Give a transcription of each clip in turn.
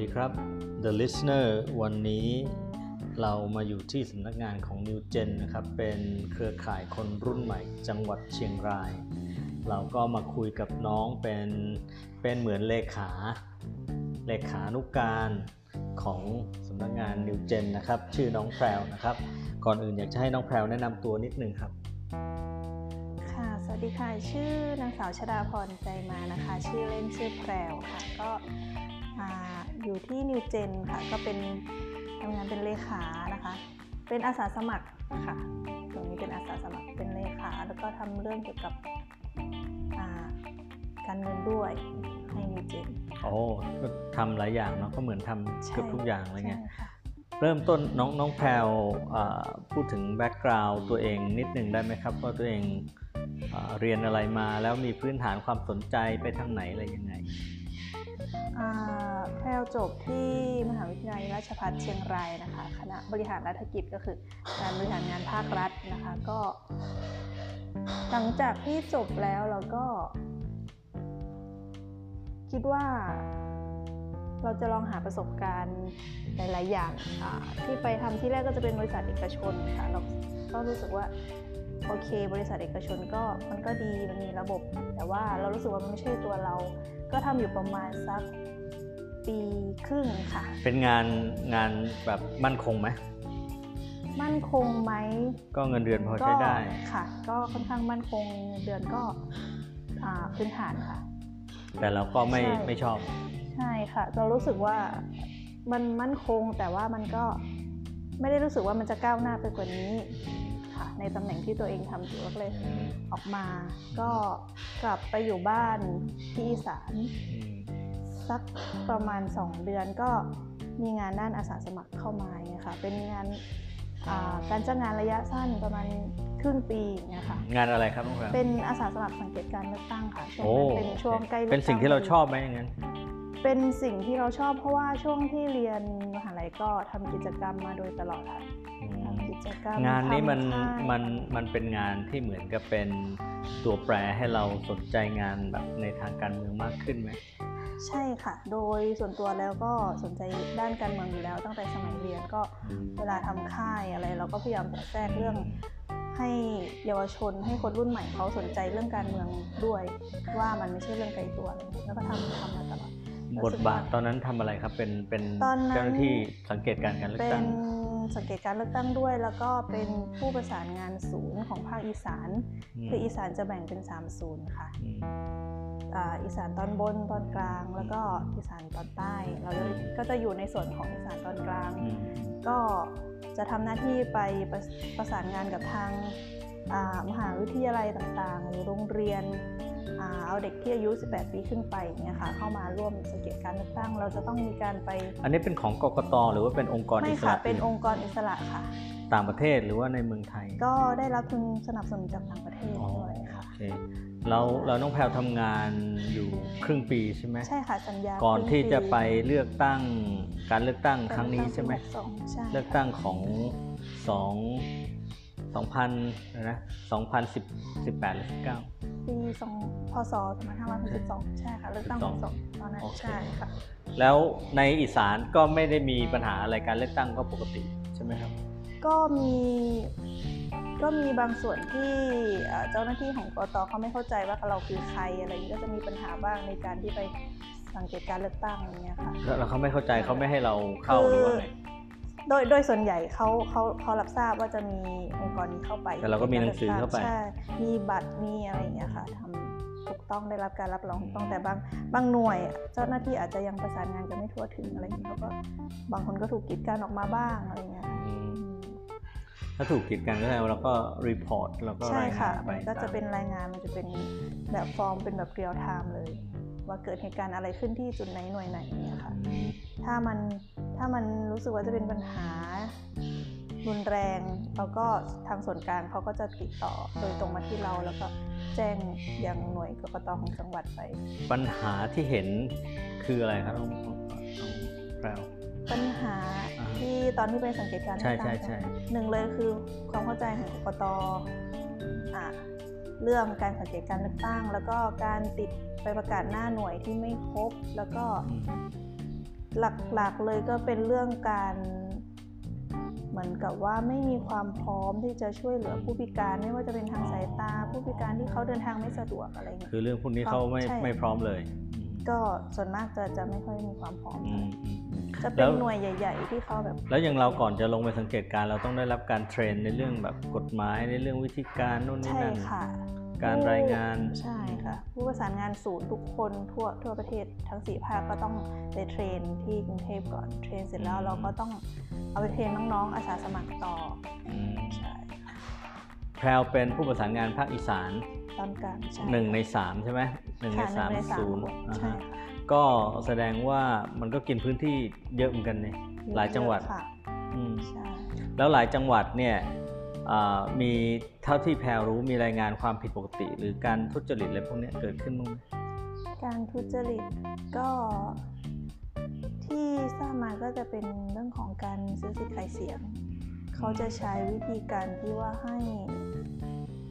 ดีครับ The Listener วันนี้เรามาอยู่ที่สำนักงานของ New Gen นะครับ เป็นเครือข่ายคนรุ่นใหม่จังหวัดเชียงราย เราก็มาคุยกับน้องเป็นเป็นเหมือนเลขาเลขานุกการของสำนักงาน New Gen นะครับ ชื่อน้องแพรวนะครับ ก่อนอื่นอยากจะให้น้องแพรวแนะนำตัวนิดนึงครับค่ะสวัสดีค่ะ ชื่อนางสาวชดาพรใจมานะคะ ชื่อเล่นชื่อแพรวค่ะก็ อ่าอยู่ที่นิวเจนค่ะ ก็เป็นทำงานเป็นเลขานะคะ เป็นอาสาสมัครค่ะ ตรงนี้เป็นอาสาสมัครเป็นเลขา แล้วก็ทำเรื่องเกี่ยวกับอ่าการเงินด้วยให้นิวเจนโอ้ก็ทำหลายอย่างเนาะก็เหมือนทำเกือบทุกอย่างอะไรเงี้ยใช่ค่ะเริ่มต้นน้องน้องแพรวอ่าพูดถึงแบ็กกราวด์ตัวเองนิดหนึ่งได้ไหมครับ ว่าตัวเองอ่าเรียนอะไรมาแล้วมีพื้นฐานความสนใจไปทางไหนอะไรยังไงอ่า แพรวจบที่มหาวิทยาลัยราชภัฏเชียงรายนะคะ คณะบริหารรัฐกิจก็คือ การบริหารงานภาครัฐนะคะก็ หลังจากที่จบแล้วเราก็ คิดว่าเราจะลองหาประสบการณ์หลาย ๆ อย่างที่ไปทำที่แรกก็จะเป็นบริษัทเอกชนค่ะเราก็รู้สึกว่าโอเค บริษัทเอกชนก็มันก็ดีมันมีระบบ แต่ว่าเรารู้สึกว่ามันไม่ใช่ตัวเรา ก็ทำอยู่ประมาณสักปีครึ่งค่ะ เป็นงานงานแบบมั่นคงไหมมั่นคงไหมก็เงินเดือนพอใช้ได้ค่ะ ก็ค่อนข้างมั่นคงเดือนก็อ่าพื้นฐานค่ะ แต่เราก็ไม่ใช่ไม่ชอบ ใช่ค่ะ เรารู้สึกว่ามันมั่นคงแต่ว่ามันก็ไม่ได้รู้สึกว่ามันจะก้าวหน้าไปกว่านี้ ค่ะ ในตำแหน่งที่ตัวเองทำอยู่ก็เลยออกมา ก็กลับไปอยู่บ้านที่อีสานอืมสักประมาณ 2 เดือนก็มีงานด้านอาสาสมัครเข้ามาเนี่ยค่ะ เป็นงานอ่าการจ้างงานระยะสั้นประมาณครึ่งปีเนี่ยค่ะ งานอะไรครับน้องแพรวเป็นอาสาสมัครสังเกตการเลือกตั้งค่ะช่วงโอ้นั้นเป็นช่วงใกล้ลือกเป็นสิ่งที่เราชอบไหมอย่างนั้น เป็นสิ่งที่เราชอบเพราะว่าช่วงที่เรียนมหาลัยก็ทำกิจกรรมมาโดยตลอดค่ะอืมทำกิ จกรรมงานนี้มันทำค่ายมันมันเป็นงานที่เหมือนกับเป็นตัวแปรให้เราสนใจงานแบบในทางการเมืองมากขึ้นไหมใช่ค่ะ โดยส่วนตัวแล้วก็สนใจด้านการเมืองอยู่แล้ว ตั้งแต่สมัยเรียนก็เวลาทำค่ายอะไร เราก็พยายามจะแทรกเรื่องให้เยาวชนให้คนรุ่นใหม่เขาสนใจเรื่องการเมืองด้วย ว่ามันไม่ใช่เรื่องไกลตัวอะไรอย่างเงี้ยแล้วก็ทำทำมาตลอดบทบาทตอนนั้นทำอะไรครับเป็นเป็นตอนนั้นเจ้าหน้าที่สังเกตการณ์การเลือกเป็ตั้นง สังเกตการเลือกตั้งด้วย แล้วก็เป็นผู้ประสานงานศูนย์ของภาคอีสาน คืออีสานจะแบ่งเป็น 3 ศูนย์ค่ะอืมอ่าอีสานตอนบนตอนกลาง แล้วก็อีสานตอนใต้ เราก็จะอยู่ในส่วนของอีสานตอนกลางอืมก็จะทำหน้าที่ไปประประสานงานกับทางอ่ามหาวิทยาลัยต่างๆ หรือโรงเรียนอ่า เอาเด็กที่อายุ 18 ปีขึ้นไปอย่างเนี่ยค่ะเข้ามาร่วมสังเกตการเลือกตั้ง เราจะต้องมีการไป อันนี้เป็นของกกตหรือว่าเป็นองค์กรไม่อิสค่ะระเป็นองค์กรอิสระค่ะ ต่างประเทศหรือว่าในเมืองไทย ก็ได้รับทุนสนับสนุนจากต่างประเทศอ๋อด้วยค่ะโอเคเราเราน้องแพรวทำงานอยู่ครึ่งปีใช่ไหมใช่ค่ะสัญญาก่อนครึ่งที่จะปีไปเลือกตั้งการเลือกตั้งครั้งนี้ใช่ไหมสองใช่เลือกตั้งของสอง สองพันนะสองพันสิบสิบแปดหรือสิบเก้าปีสองพศ2562ใช่ค่ะเลือกตั้งของสองตอนนั้นโอเคใช่ค่ะแล้วในอีสานก็ไม่ได้มีปัญหาอะไรการเลือกตั้งก็ปกติใช่ไหมครับ ก็มีก็มีบางส่วนที่เอ่อเจ้าหน้าที่ของกตเขาไม่เข้าใจว่าเราคือใครอะไรอย่างนี้ก็จะมีปัญหาบ้างในการที่ไปสังเกตการเลือกตั้งอย่างเงี้ยค่ะแล้วเขาไม่เข้าใจเขาไม่ให้เราเข้าหรือว่าไง โดยโดยส่วนใหญ่เขาเขาเขารับทราบว่าจะมีองค์กรนี้เข้าไปแต่เราก็มีหนังสือเข้าไปใช่มีบัตรมีอะไรอย่างเงี้ยค่ะทำถูกต้องได้รับการรับรองถูกต้องแต่บางบางหน่วย เจ้าหน้าที่อาจจะยังประสานงานกันไม่ทั่วถึงอะไรอย่างเงี้ยเขาก็บางคนก็ถูกกีดกันออกมาบ้างอะไรอย่างเงี้ยค่ะอืมอืมถ้าถูกกีดกันก็แสดงว่าเราก็รีพอร์ตเราก็ใช่รายค่ะงานไปมันก็จะเป็นรายงานมันจะเป็นแบบฟอร์มเป็นแบบเรียลไทม์เลย ว่าเกิดเหตุการณ์อะไรขึ้นที่จุดไหนหน่วยไหนเนี่ยค่ะอืมถ้ามัน ถ้ามันรู้สึกว่าจะเป็นปัญหารุนแรงแล้วก็ทางส่วนกลางเขาก็จะติดต่อโดยตรงมาที่เราแล้วก็แจ้งยังหน่วยกกตของจังหวัดไป ปัญหาที่เห็นคืออะไรครับน้องน้องแพรวปัญหาอ่าที่ตอนที่ไปสังเกตการณ์ใช่เลือกตั้งใช่ใช่หนึ่งเลยคือความเข้าใจของกกตอะเรื่องการสังเกตการเลือกตั้ง แล้วก็การติดไปประกาศหน้าหน่วยที่ไม่ครบแล้วก็อืม หลักๆเลยก็เป็นเรื่องการเหมือนกับว่าไม่มีความพร้อมที่จะช่วยเหลือผู้พิการไม่ว่าจะเป็นทางสายตา ผู้พิการที่เขาเดินทางไม่สะดวกอะไรเงี้ยคือเรื่องพวกนี้เขาไม่ใช่ไม่พร้อมเลย ก็ส่วนมากจะจะไม่ค่อยมีความพร้อมอืมอืมอืมจะแล้เป็นวหน่วยใหญ่ ๆ ที่เขาแบบ แล้วอย่างเราก่อนจะลงไปสังเกตการณ์เราต้องได้รับการ train ในเรื่องแบบกฎหมายในเรื่องวิธีการนู่นนี่ใช่นั่นค่ะ การรายงานใช่ค่ะ ผู้ประสานงานศูนย์ทุกคนทั่วทั่วประเทศทั้งสี่ภาคก็ต้องไป train ที่กรุงเทพก่อน train เสร็จแล้วเราก็ต้องเอาไป train น้องๆอาสาสมัครต่ออืมใช่แพรวเป็นผู้ประสานงานภาคอีสานตอนกลางใช่หนึ่งในสามใช่ไหมหนึ่งในค่ะสามหนึ่งในศูนย์คนอ่าใช่ฮะค่ะก็แสดงว่ามันก็กินพื้นที่เยอะเหมือนกันเนี่ยหลายจังหวัดค่ะอืมใช่แล้วหลายจังหวัดเนี่ยอ่า มีเท่าที่แพรรู้มีรายงานความผิดปกติ หรือการทุจริตอะไรพวกเนี้ยเกิดขึ้นบ้างไหมการทุจริตก็ที่ทราบมาก็จะเป็นเรื่องของการซื้อสิทธิ์ขายเสียง เขาจะใช้วิธีการที่ว่าให้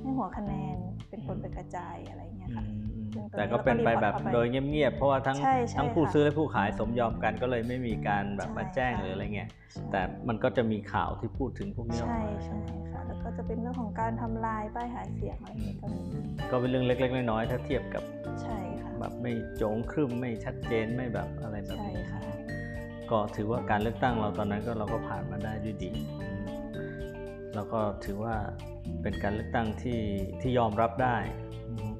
ให้หัวคะแนนเป็นคนไปกระจายอะไรเงี้ยอืค่ะมอืมซึ่งตรงนี้แต่ก็เป็นไปแบบเราก็รีพอร์ตเข้าไปโดยเงียบๆ เพราะว่าทั้งใช่ใช่ทั้งผู้ค่ะซื้อและผู้ขายสมยอมกันก็เลยไม่มีการแบบใช่มาแจ้งค่ะหรืออะไรเงี้ยใช่แต่มันก็จะมีข่าวที่พูดถึงพวกนี้ออกใช่มาใช่ค่ะแล้ว ก็จะเป็นเรื่องของการทำลายป้ายหาเสียงอะไรอย่างเงี้ยก็มีก็เป็นเรื่องเล็ก ๆ น้อยๆถ้าเทียบกับใช่ค่ะแบบไม่โจงครึ่มไม่ชัดเจนไม่แบบอะไรแบบใช่นี้ค่ะก็ถือว่าการเลือกตั้งเราตอนนั้นก็เราก็ผ่านมาได้ด้วยดีอืมแล้วก็ถือว่าเป็นการเลือกตั้งที่ที่ยอมรับได้อืม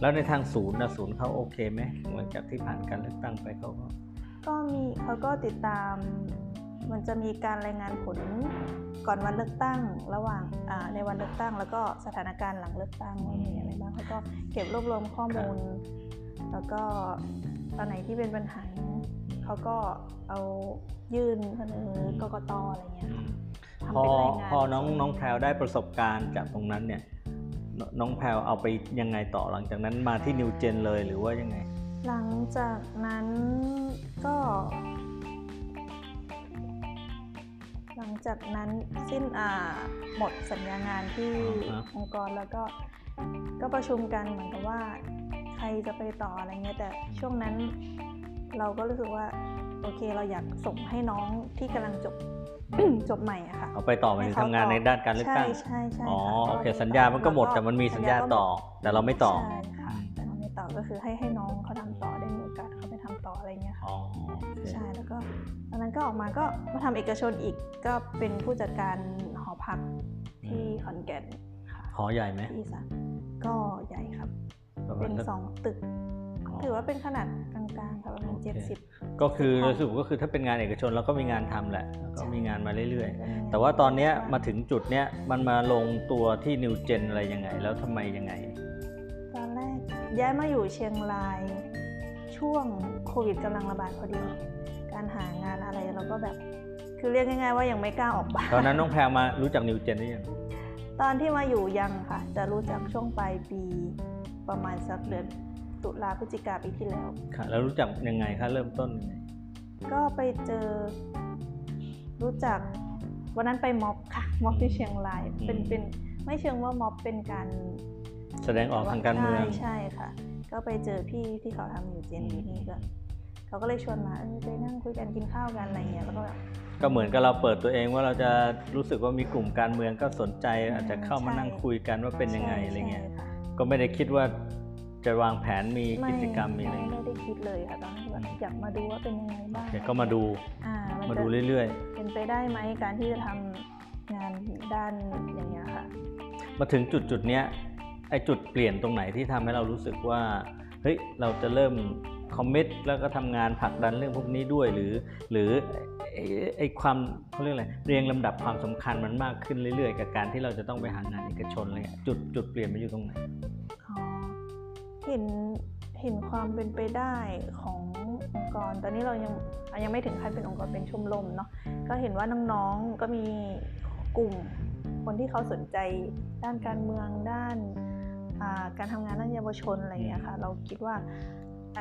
แล้วในทางศูนย์นะศูนย์เขาโอเคไหมหลังจากที่ผ่านการเลือกตั้งไปเขาก็ก็มีเขาก็ติดตาม มันจะมีการรายงานผลก่อนวันเลือกตั้งระหว่างอ่าในวันเลือกตั้ง แล้วก็สถานการณ์หลังเลือกตั้งว่ามีอะไรบ้างเขาก็เก็บรวบรวมข้อมูล แล้วก็ตอนไหนที่เป็นปัญหาเขาก็เอายื่นเสนอกกตอะไรเงี้ยค่ะทำพอเป็นรายงานพอน้องน้องแพรวได้ประสบการณ์จากตรงนั้นเนี่ยนน้องแพรวเอาไปยังไงต่อหลังจากนั้นมาที่นิวเจนเลยหรือว่ายังไง หลังจากนั้นก็ งจากนั้นสิ้นอ่าหมดสัญญางานที่อ่าฮะองค์กรแล้วก็ก็ประชุมกันเหมือนกับว่า ใครจะไปต่ออะไรเงี้ยแต่ช่วงนั้นเราก็รู้สึกว่าโอเคเราอยากส่งให้น้องที่กำลังจบจบใหม่อะค่ะเอาไปต่อไปให้ทำงานในด้านการเลือกตั้งใช่ใช่ใช่อ๋อค่ะโอเคก็สัญญามันก็หมดแต่มันมีสัญญาต่อ แต่เราไม่ต่อใช่ค่ะแต่เราไม่ต่อก็คือให้ให้น้องเขาทำต่อได้มีโอกาสเขาไปทำต่ออะไรเงี้ยค่ะอ๋อโอเคใช่แล้วก็ ตอนนั้นก็ออกมาก็มาทำเอกชนอีกก็เป็นผู้จัดการหอพักที่ขอนแก่นค่ะหอใหญ่ไหมที่อีสานก็ใหญ่ครับ ประมาเป็ณนสัก สองตึก อ๋อ ถือว่าเป็นขนาดกลางๆค่ะประมาณโอเคเจ็ดสิบ ก็คือห้องรู้สึกก็คือถ้าเป็นงานเอกชนเราก็มีงานทำแหละแล้วก็ใช่มีงานมาเรื่อยๆ แต่ว่าตอนเนี้ยมาถึงจุดเนี้ยมันมาลงตัวที่นิวเจนอะไรยังไง แล้วทำไมยังไง ตอนแรกย้ายมาอยู่เชียงรายช่วงโควิดกำลังระบาดพอดี การหางานอะไรเราก็แบบ คือเรียกง่ายๆว่ายังไม่กล้าออกบ้านตอนนั้นน้องแพรมารู้จักนิวเจนหรือยังตอนที่มาอยู่ยังค่ะ จะรู้จักช่วงปลายปีประมาณสักเดือนตุลาพฤศจิกาปีที่แล้วค่ะ แล้วรู้จักยังไงคะเริ่มต้นยังไงก็ไปเจอ รู้จักวันนั้นไปม็อบค่ะม็อบที่เชียงรายเป็นเป็นไม่เชิงว่าม็อบเป็นการ แสดงออกทางการเมืองใช่ใช่ค่ะ ก็ไปเจอพี่ที่เขาทำอยู่เจนอืมที่นี่ก็ เขาก็เลยชวนมาเออไปนั่งคุยกันกินข้าวกันอะไรเงี้ยแล้วก็แบบ ก็เหมือนกับเราเปิดตัวเองว่าเราจะรู้สึกว่ามีกลุ่มการเมืองก็สนใจอาจจะเข้ามาใช่นั่งคุยกันว่าเป็นยังไงใช่อะไรเงี้ยใช่ค่ะก็ไม่ได้คิดว่าจะวางแผนมีกิจกรรมมีอะไรไม่ได้คิดเลยค่ะตอนนั้นแบบอยากมาดูว่าเป็นยังไงบ้างโอเคก็มาดูอ่ามันมาจะดูเรื่อยเป็นไปได้ไหมการที่จะทำงานด้านอย่างเงี้ยค่ะๆมาถึงจุดจุดๆเนี้ยไอจุดเปลี่ยนตรงไหนที่ทำให้เรารู้สึกว่าเฮ้ยเราจะเริ่ม คอมมิตแล้วก็ทำงานผลักดันเรื่องพวกนี้ด้วย หรือ หรือไอ้ความเขาเรียกอะไรเรียงลำดับความสำคัญมันมากขึ้นเรื่อยๆ กับการที่เราจะต้องไปหางานเอกชนอะไรเงี้ยจุดจุดเปลี่ยนมันอยู่ตรงไหนอ๋อเห็นเห็นความเป็นไปได้ขององค์กร ตอนนี้เรายังยังไม่ถึงขั้นเป็นองค์กรเป็นชมรมเนาะก็เห็นว่าน้องๆก็มีกลุ่มคนที่เขาสนใจด้านการเมืองด้านการทำงานด้านเยาวชนอะไรอย่างเงี้ยค่ะ เราคิดว่า ไอ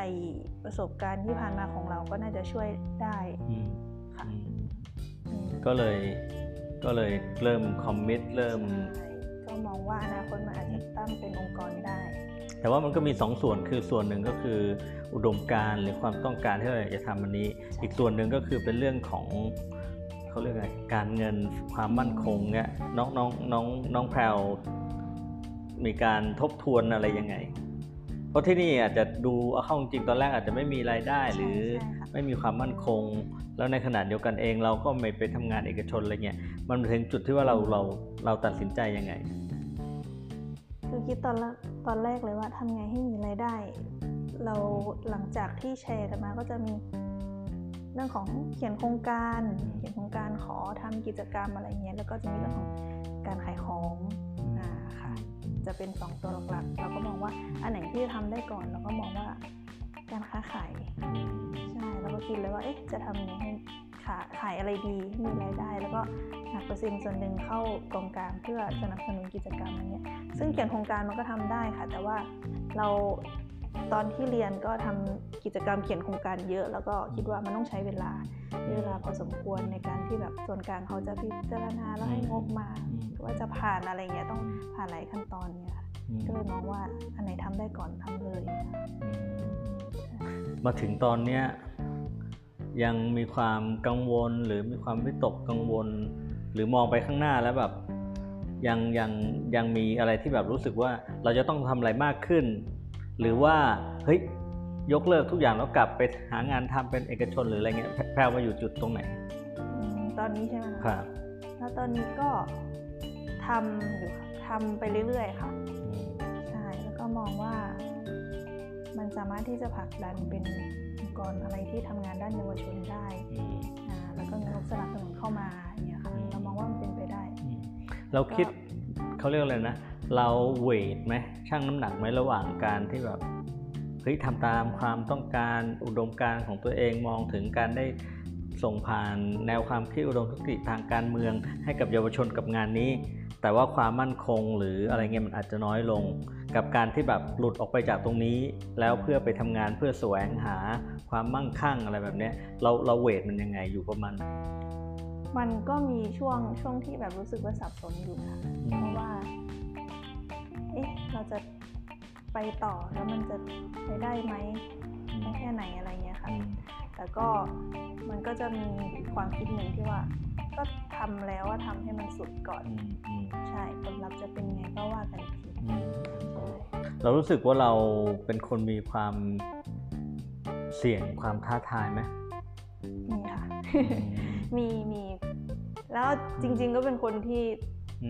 ประสบการณ์ที่ผ่านมาของเราก็น่าจะช่วยได้อืมค่ะอืมอืมก็เลยก็เลยเริ่มคอมมิตเริ่มใช่ก็มองว่าอนาคตมันอาจจะตั้งเป็นองค์กรได้ แต่ว่ามันก็มีสองส่วนคือส่วนหนึ่งก็คืออุดมการณ์หรือความต้องการที่เราอยากจะทำอันนี้ อีกส่วนหนึ่งก็คือเป็นเรื่องของเขาเรียกอะไรการเงินความมั่นคงเนี่ยน้องน้องน้องน้องแพรวมีการทบทวนอะไรยังไง เพราะที่นี่อาจจะดูเอาเข้าจริงๆตอนแรกอาจจะไม่มีรายได้หรือใช่ค่ะไม่มีความมั่นคง แล้วในขณะเดียวกันเองเราก็ไม่ไปทำงานเอกชนอะไรเงี้ยมันถึงจุดที่ว่าเราเราเราตัดสินใจยังไง คือคิดตอนแรกตอนแรกเลยว่าทำไงให้มีรายได้ เราหลังจากที่แชร์กันมาก็จะมีเรื่องของเขียนโครงการ เขียนโครงการขอทำกิจกรรมอะไรเงี้ยแล้วก็จะมีเรื่องของการขายของอ่าค่ะ จะเป็นสองตัวหลักๆเราก็มองว่าอันไหนที่ทำได้ก่อนเราก็มองว่าการค้าขายใช่เราก็คิดเลยว่าเอ๊ะจะทำยังไงให้ขาขายอะไรดีมีรายได้ แล้วก็หักเปอร์เซ็นต์ส่วนหนึ่งเข้ากองกลางเพื่อสนับสนุนกิจกรรมอะไรเงี้ยซึ่งเขียนโครงการมันก็ทำได้ค่ะ แต่ว่าเรา ตอนที่เรียนก็ทำกิจกรรมเขียนโครงการเยอะ แล้วก็คิดว่ามันต้องใช้เวลาใช้เวลาพอสมควรในการที่แบบส่วนกลางเขาจะพิจารณาแล้วให้งบมาว่าจะผ่านอะไรเงี้ยต้องผ่านหลายขั้นตอนเนี่ยค่ะอืมก็เลยมองว่าอันไหนทำได้ก่อนทำเลย มาถึงตอนเนี้ยยังมีความกังวลหรือมีความวิตกกังวล หรือมองไปข้างหน้าแล้วแบบยังยังยังมีอะไรที่แบบรู้สึกว่าเราจะต้องทำอะไรมากขึ้น หรือว่าเฮ้ยยกเลิกทุกอย่างแล้วกลับไปหางานทำเป็นเอกชนหรืออะไรเงี้ยแพแพรวมาอยู่จุดตรงไหนอืมตอนนี้ใช่ไหมคะครับแล้วตอนนี้ก็ทำอยู่ค่ะทำไปเรื่อย ๆ ค่ะอืมใช่แล้วก็มองว่า มันสามารถที่จะผลักดันเป็นองค์กรอะไรที่ทำงานด้านเยาวชนได้อืมอ่าแล้วก็มีงบสนับสนุนเข้ามาอย่างเงี้ยค่ะอืมเรามองว่ามันเป็นไปได้อืมเราคิดเขาเรียกอะไรนะ เราเวทไหมชั่งน้ำหนักไหมระหว่างการที่แบบเฮ้ยทำตามความต้องการอุดมการของตัวเองมองถึงการได้ส่งผ่านแนวความคิดอุดมคติทางการเมืองให้กับเยาวชนกับงานนี้ แต่ว่าความมั่นคงหรืออะไรเงี้ยมันอาจจะน้อยลง กับการที่แบบหลุดออกไปจากตรงนี้ แล้วเพื่อไปทำงานเพื่อแสวงหาความมั่งคั่งอะไรแบบเนี้ยเราเราเวทมันยังไงอยู่ประมาณมันก็มีช่วงช่วงที่แบบรู้สึกว่าสับสนอยู่ค่ะเพราะว่า เอ๊ะ เราจะไปต่อแล้วมันจะไปได้ไหมได้แค่ไหนอะไรเงี้ยค่ะอืมแต่ก็มันก็จะมีอีกความคิดหนึ่งที่ว่า ก็ทำแล้วว่าทำให้มันสุดก่อนอืมอืมใช่ผลลัพธ์จะเป็นไงก็ว่ากันอีกทีอืมเรารู้สึกว่าเราเป็นคนมีความเสี่ยงความท้าทายไหมมีค่ะ มีมี แล้วจริง ๆ ก็เป็นคนที่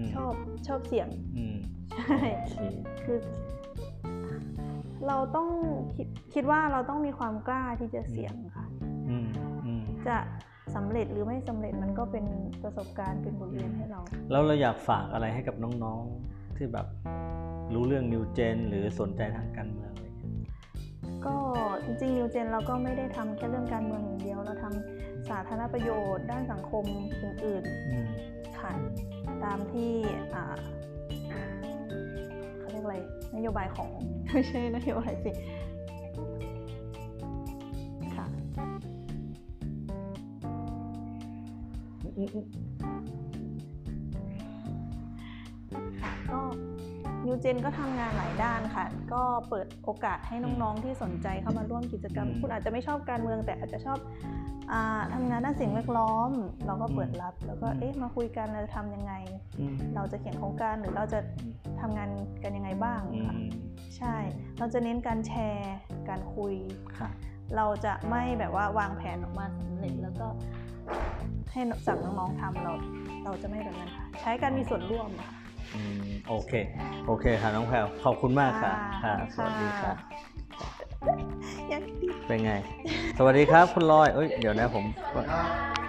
มชอบชอบเสี่ยงอืม ใช่โอเคคือเราต้องคิดคิดว่าเราต้องมีความกล้าที่จะเสี่ยงค่ะอืมอืมจะสำเร็จหรือไม่สำเร็จมันก็เป็นประสบการณ์เป็นบทเรียนให้เรา แล้วเราอยากฝากอะไรให้กับน้องๆที่แบบรู้เรื่องนิวเจนหรือสนใจทางการเมืองอะไรอย่างเงี้ยก็จริงๆนิวเจนเราก็ไม่ได้ทำแค่เรื่องการเมืองอย่างเดียวเราทำสาธารณประโยชน์ด้านสังคมอื่นอืมๆค่ะตามที่ อ่าเขาเรียกอะไรนโยบายของไม่ใช่นโยบายสิค่ะอืมอืมค่ะก็นิวเจนก็ทำงานหลายด้านค่ะ ก็เปิดโอกาสให้น้องๆที่สนใจเข้ามาร่วมกิจกรรม คุณอาจจะไม่ชอบการเมืองแต่อาจจะชอบอาทำงานด้านสิ่งแวดล้อม เราก็เปิดรับ แล้วก็เอ๊ะมาคุยกันเราจะทำยังไงอืมเราจะเขียนโครงการหรือเราจะทำงานกันยังไง บ้างอืค่ะมใช่ เราจะเน้นการแชร์ การคุยค่ะ เราจะไม่แบบว่าวางแผนออกมาสำเร็จแล้วก็ให้สั่งน้องๆทำเราเราจะไม่แบบนั้นค่ะ ใช้การมีส่วนร่วมค่ะอืมโอเค โอเคค่ะน้องแพรวขอบคุณมากค่ะค่ะค่ะสวัสดีค่ะยังดีเป็นไง สวัสดีครับคุณลอยเอ้ย เดี๋ยวนะผมครับ